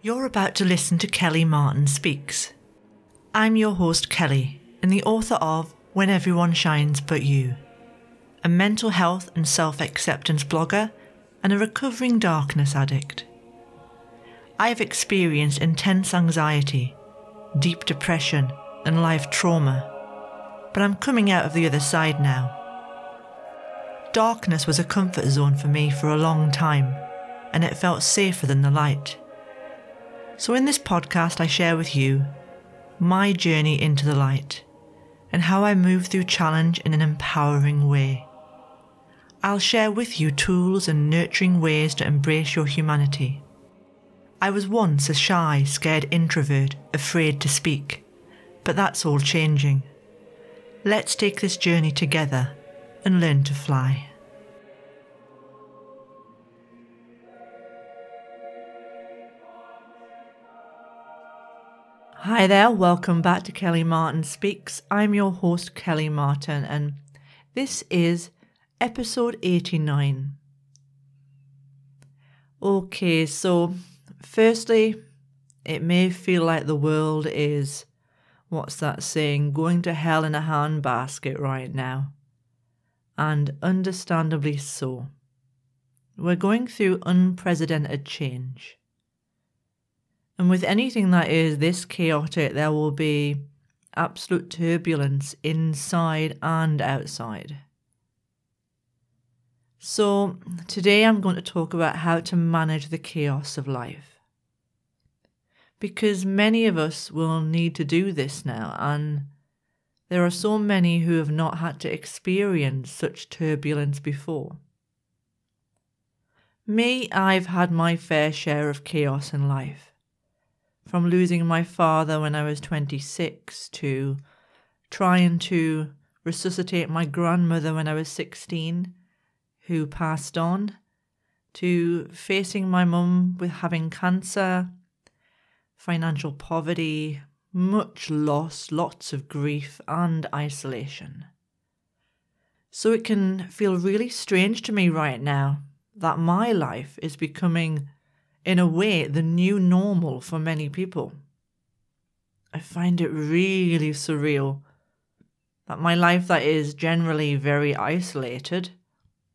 You're about to listen to Kelly Martin Speaks. I'm your host, Kelly, and the author of When Everyone Shines But You, a mental health and self acceptance blogger and a recovering darkness addict. I have experienced intense anxiety, deep depression, and life trauma, but I'm coming out of the other side now. Darkness was a comfort zone for me for a long time, and it felt safer than the light. So, in this podcast, I share with you my journey into the light and how I move through challenge in an empowering way. I'll share with you tools and nurturing ways to embrace your humanity. I was once a shy, scared introvert, afraid to speak, but that's all changing. Let's take this journey together and learn to fly. Hi there, welcome back to Kelly Martin Speaks. I'm your host, Kelly Martin, and this is episode 89. Okay, so firstly, it may feel like the world is, what's that saying, going to hell in a handbasket right now. And understandably so. We're going through unprecedented change. And with anything that is this chaotic, there will be absolute turbulence inside and outside. So, today I'm going to talk about how to manage the chaos of life. Because many of us will need to do this now, and there are so many who have not had to experience such turbulence before. Me, I've had my fair share of chaos in life from losing my father when I was 26 to trying to resuscitate my grandmother when I was 16, who passed on, to facing my mum with having cancer, financial poverty, much loss, lots of grief, and isolation. So it can feel really strange to me right now that my life is becoming in a way, the new normal for many people. I find it really surreal that my life that is generally very isolated,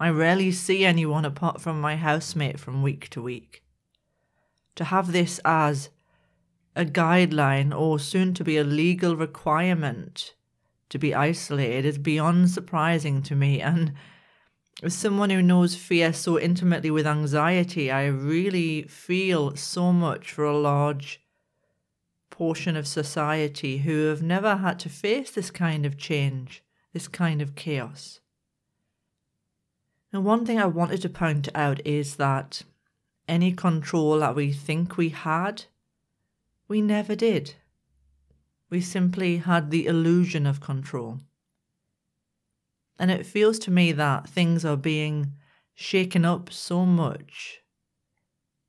I rarely see anyone apart from my housemate from week to week. To have this as a guideline or soon to be a legal requirement to be isolated is beyond surprising to me and as someone who knows fear so intimately with anxiety, I really feel so much for a large portion of society who have never had to face this kind of change, this kind of chaos. And one thing I wanted to point out is that any control that we think we had, we never did. We simply had the illusion of control. And it feels to me that things are being shaken up so much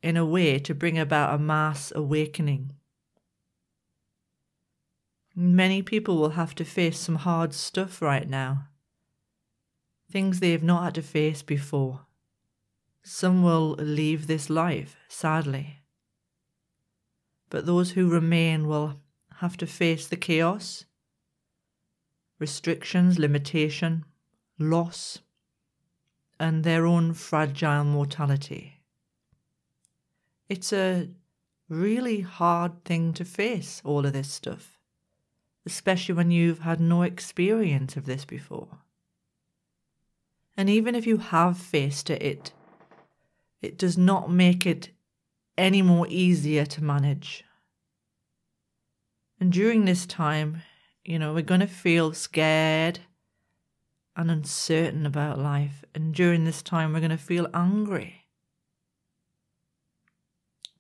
in a way to bring about a mass awakening. Many people will have to face some hard stuff right now, things they've not had to face before. Some will leave this life, sadly. But those who remain will have to face the chaos, restrictions, limitation, loss, and their own fragile mortality. It's a really hard thing to face, all of this stuff, especially when you've had no experience of this before. And even if you have faced it, it, does not make it any more easier to manage. And during this time, you know, we're going to feel scared and uncertain about life. And during this time, we're going to feel angry.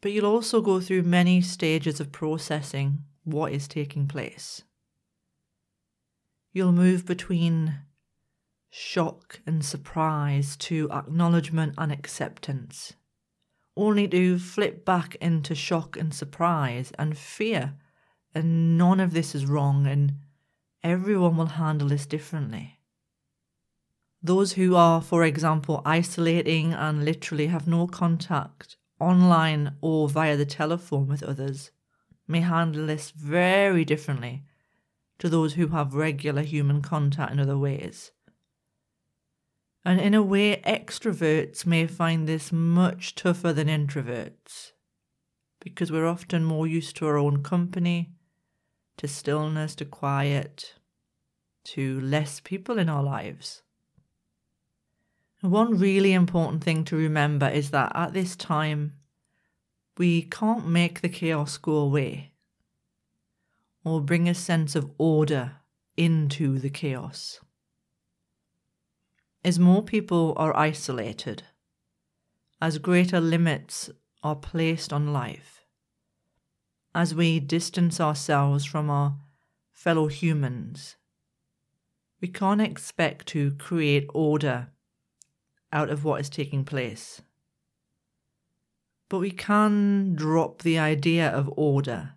But you'll also go through many stages of processing what is taking place. You'll move between shock and surprise to acknowledgement and acceptance, only to flip back into shock and surprise and fear. And none of this is wrong, and everyone will handle this differently. Those who are, for example, isolating and literally have no contact online or via the telephone with others may handle this very differently to those who have regular human contact in other ways. And in a way, extroverts may find this much tougher than introverts because we're often more used to our own company, to stillness, to quiet, to less people in our lives. One really important thing to remember is that at this time, we can't make the chaos go away or bring a sense of order into the chaos. As more people are isolated, as greater limits are placed on life, as we distance ourselves from our fellow humans, we can't expect to create order out of what is taking place. But we can drop the idea of order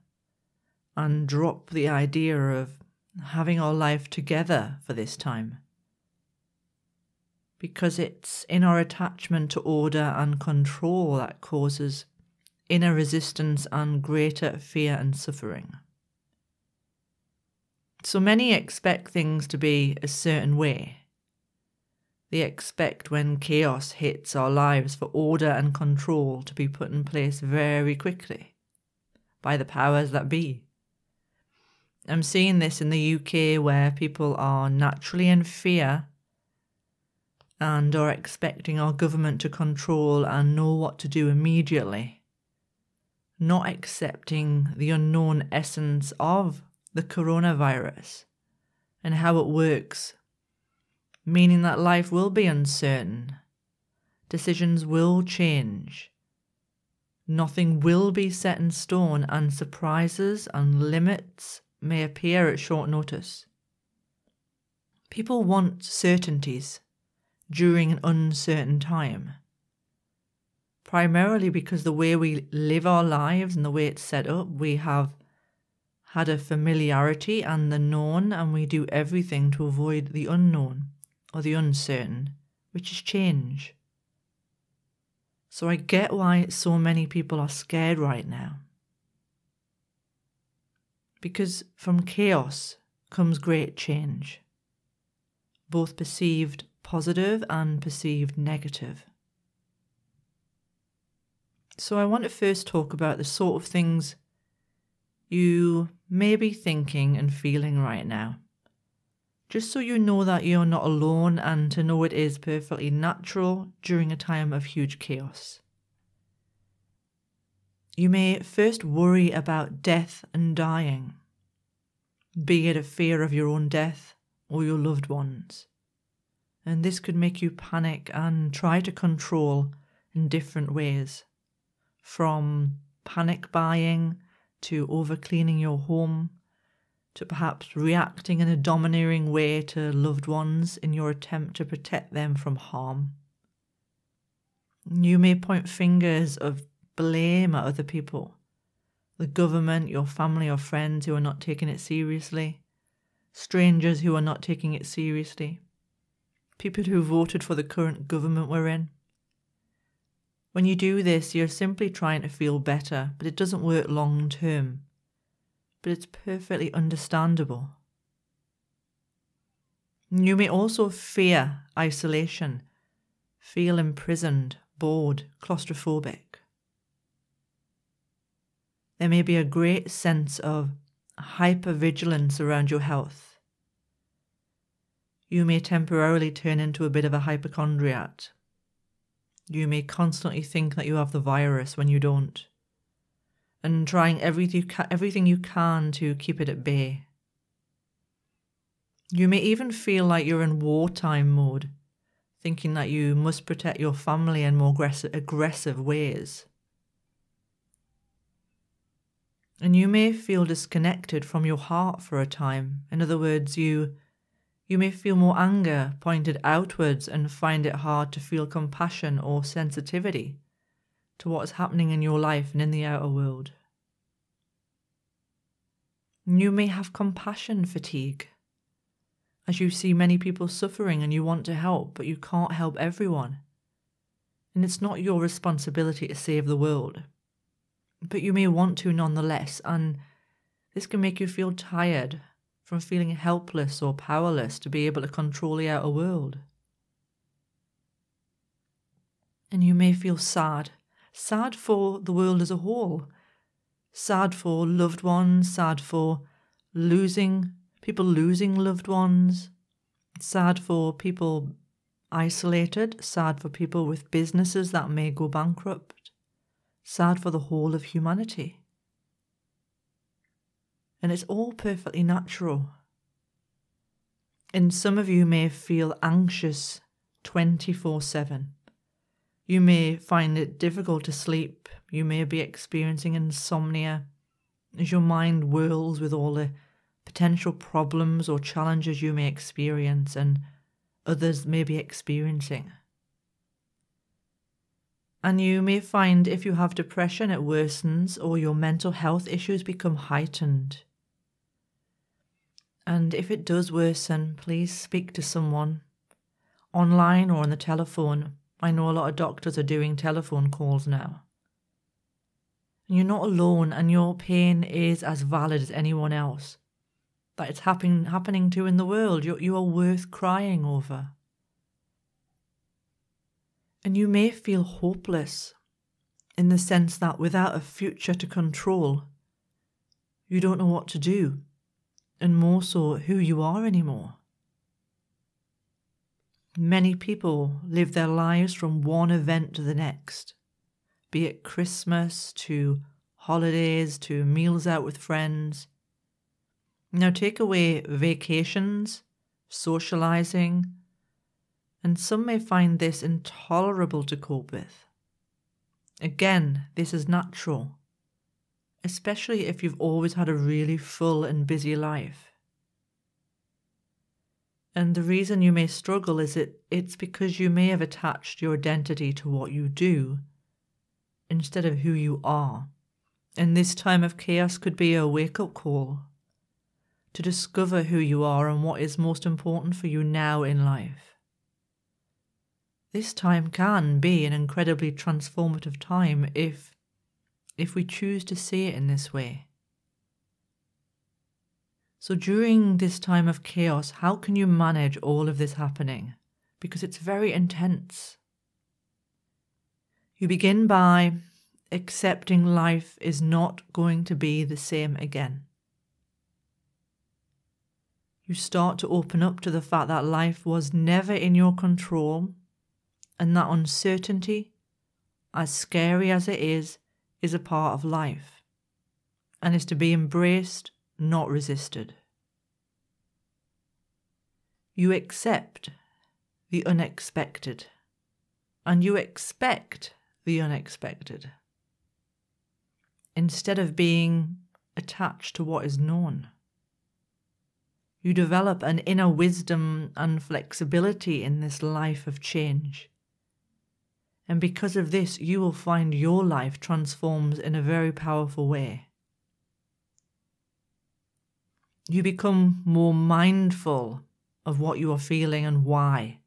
and drop the idea of having our life together for this time. Because it's in our attachment to order and control that causes inner resistance and greater fear and suffering. So many expect things to be a certain way, they expect when chaos hits our lives for order and control to be put in place very quickly by the powers that be. I'm seeing this in the UK where people are naturally in fear and are expecting our government to control and know what to do immediately, not accepting the unknown essence of the coronavirus and how it works meaning that life will be uncertain, decisions will change, nothing will be set in stone, and surprises and limits may appear at short notice. People want certainties during an uncertain time, primarily because the way we live our lives and the way it's set up, we have had a familiarity and the known, and we do everything to avoid the unknown or the uncertain, which is change. So I get why so many people are scared right now. Because from chaos comes great change, both perceived positive and perceived negative. So I want to first talk about the sort of things you may be thinking and feeling right now just so you know that you're not alone and to know it is perfectly natural during a time of huge chaos. You may first worry about death and dying, be it a fear of your own death or your loved ones. And this could make you panic and try to control in different ways, from panic buying to overcleaning your home to perhaps reacting in a domineering way to loved ones in your attempt to protect them from harm. You may point fingers of blame at other people, the government, your family or friends who are not taking it seriously, strangers who are not taking it seriously, people who voted for the current government we're in. When you do this, you're simply trying to feel better, but it doesn't work long term but it's perfectly understandable. You may also fear isolation, feel imprisoned, bored, claustrophobic. There may be a great sense of hypervigilance around your health. You may temporarily turn into a bit of a hypochondriac. You may constantly think that you have the virus when you don't and trying everything, everything you can to keep it at bay. You may even feel like you're in wartime mode, thinking that you must protect your family in more aggressive, aggressive ways. And you may feel disconnected from your heart for a time. In other words, you you may feel more anger pointed outwards and find it hard to feel compassion or sensitivity to what is happening in your life and in the outer world. You may have compassion fatigue, as you see many people suffering and you want to help, but you can't help everyone. and it's not your responsibility to save the world. But you may want to nonetheless, and this can make you feel tired from feeling helpless or powerless to be able to control the outer world. And you may feel sad, sad for the world as a whole, sad for loved ones, sad for losing people losing loved ones, sad for people isolated, sad for people with businesses that may go bankrupt, sad for the whole of humanity. And it's all perfectly natural. And some of you may feel anxious 24 7. You may find it difficult to sleep. You may be experiencing insomnia as your mind whirls with all the potential problems or challenges you may experience and others may be experiencing. And you may find if you have depression, it worsens or your mental health issues become heightened. And if it does worsen, please speak to someone online or on the telephone. I know a lot of doctors are doing telephone calls now. You're not alone, and your pain is as valid as anyone else that it's happen, happening to in the world. You, you are worth crying over. And you may feel hopeless in the sense that without a future to control, you don't know what to do, and more so, who you are anymore. Many people live their lives from one event to the next, be it Christmas to holidays to meals out with friends now, take away vacations, socializing, and some may find this intolerable to cope with. Again, this is natural, especially if you've always had a really full and busy life. And the reason you may struggle is it it's because you may have attached your identity to what you do instead of who you are. And this time of chaos could be a wake up call to discover who you are and what is most important for you now in life. This time can be an incredibly transformative time if if we choose to see it in this way. So during this time of chaos, how can you manage all of this happening? Because it's very intense. You begin by accepting life is not going to be the same again you start to open up to the fact that life was never in your control and that uncertainty, as scary as it is, is a part of life and is to be embraced, not resisted. You accept the unexpected and you expect the unexpected instead of being attached to what is known. You develop an inner wisdom and flexibility in this life of change. And because of this, you will find your life transforms in a very powerful way. You become more mindful of what you are feeling and why.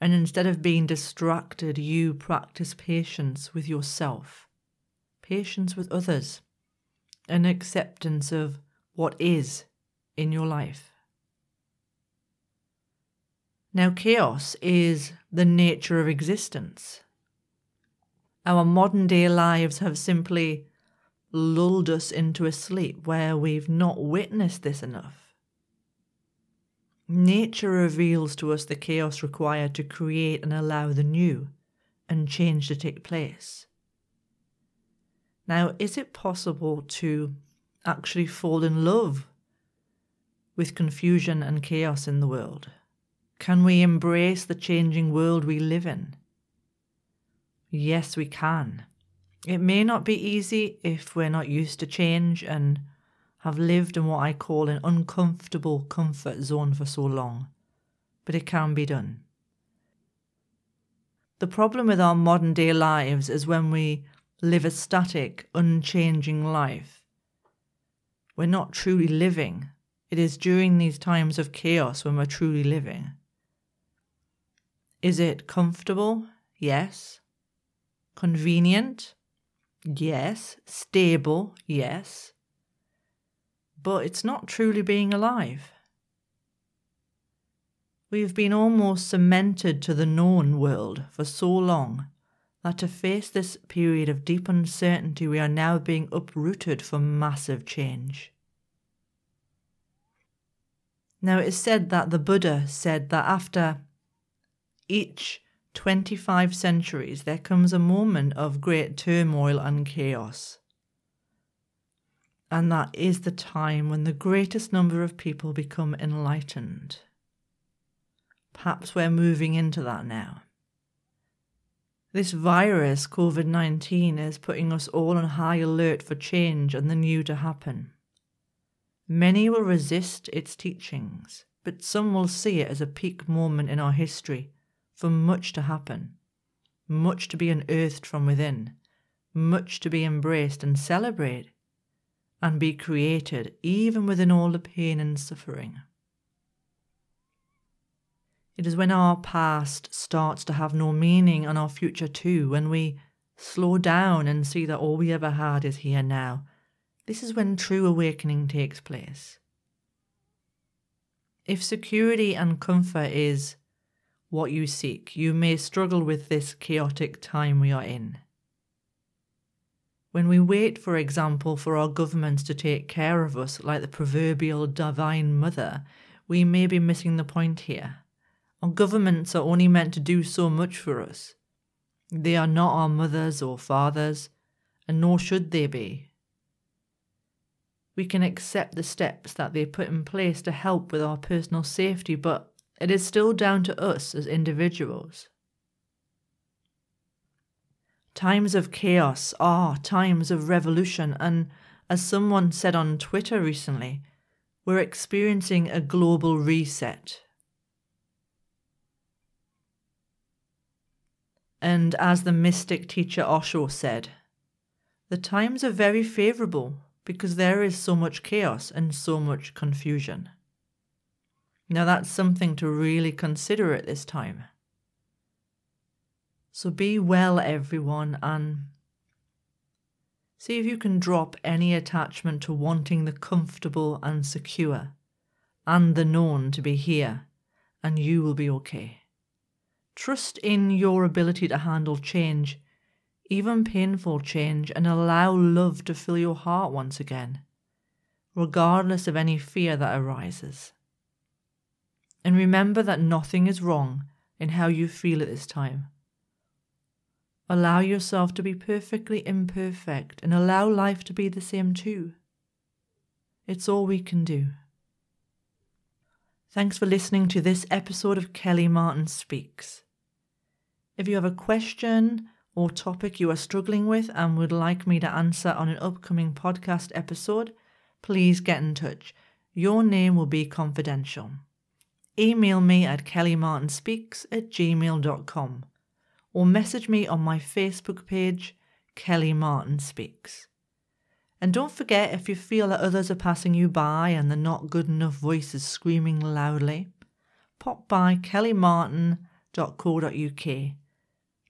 And instead of being distracted, you practice patience with yourself, patience with others, and acceptance of what is in your life. Now, chaos is the nature of existence. Our modern day lives have simply lulled us into a sleep where we've not witnessed this enough. Nature reveals to us the chaos required to create and allow the new and change to take place. Now, is it possible to actually fall in love with confusion and chaos in the world? Can we embrace the changing world we live in? Yes, we can. It may not be easy if we're not used to change and have lived in what I call an uncomfortable comfort zone for so long, but it can be done. The problem with our modern day lives is when we live a static, unchanging life. We're not truly living it is during these times of chaos when we're truly living. Is it comfortable? Yes. Convenient? Yes. Stable? Yes. But it's not truly being alive. We've been almost cemented to the known world for so long that to face this period of deep uncertainty, we are now being uprooted for massive change. Now, it is said that the Buddha said that after each 25 centuries, there comes a moment of great turmoil and chaos. And that is the time when the greatest number of people become enlightened. Perhaps we're moving into that now. This virus, COVID 19, is putting us all on high alert for change and the new to happen. Many will resist its teachings, but some will see it as a peak moment in our history for much to happen, much to be unearthed from within, much to be embraced and celebrated, and be created even within all the pain and suffering. It is when our past starts to have no meaning and our future too, when we slow down and see that all we ever had is here now. This is when true awakening takes place. If security and comfort is what you seek, you may struggle with this chaotic time we are in. When we wait, for example, for our governments to take care of us like the proverbial divine mother, we may be missing the point here. Our governments are only meant to do so much for us. They are not our mothers or fathers, and nor should they be. We can accept the steps that they put in place to help with our personal safety, but it is still down to us as individuals. Times of chaos are times of revolution, and as someone said on Twitter recently, we're experiencing a global reset. And as the mystic teacher Osho said, the times are very favourable because there is so much chaos and so much confusion. Now, that's something to really consider at this time. So be well, everyone, and see if you can drop any attachment to wanting the comfortable and secure and the known to be here, and you will be okay. Trust in your ability to handle change, even painful change, and allow love to fill your heart once again, regardless of any fear that arises. And remember that nothing is wrong in how you feel at this time. Allow yourself to be perfectly imperfect and allow life to be the same too. It's all we can do. Thanks for listening to this episode of Kelly Martin Speaks. If you have a question or topic you are struggling with and would like me to answer on an upcoming podcast episode, please get in touch. Your name will be confidential. Email me at kellymartinspeaks at gmail.com or message me on my Facebook page, Kelly Martin Speaks. And don't forget if you feel that others are passing you by and the not good enough voices screaming loudly, pop by kellymartin.co.uk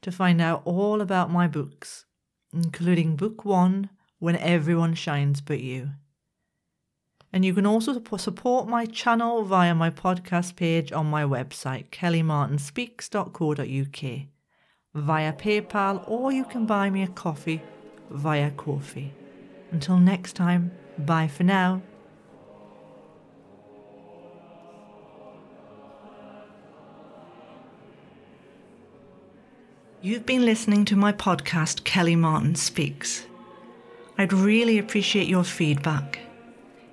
to find out all about my books, including Book One When Everyone Shines But You. And you can also support my channel via my podcast page on my website, kellymartinspeaks.co.uk, via PayPal, or you can buy me a coffee via Ko-fi. Until next time, bye for now. You've been listening to my podcast, Kelly Martin Speaks. I'd really appreciate your feedback.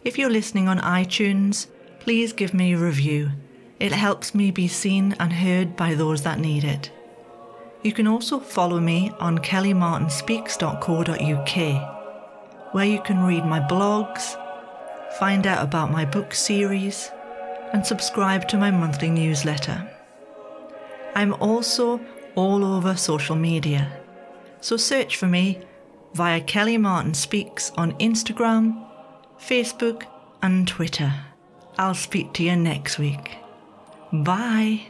If you're listening on iTunes, please give me a review. It helps me be seen and heard by those that need it. You can also follow me on kellymartinspeaks.co.uk where you can read my blogs, find out about my book series, and subscribe to my monthly newsletter. I'm also all over social media, so search for me via Kelly Martin Speaks on Instagram, Facebook, and Twitter. I'll speak to you next week. Bye.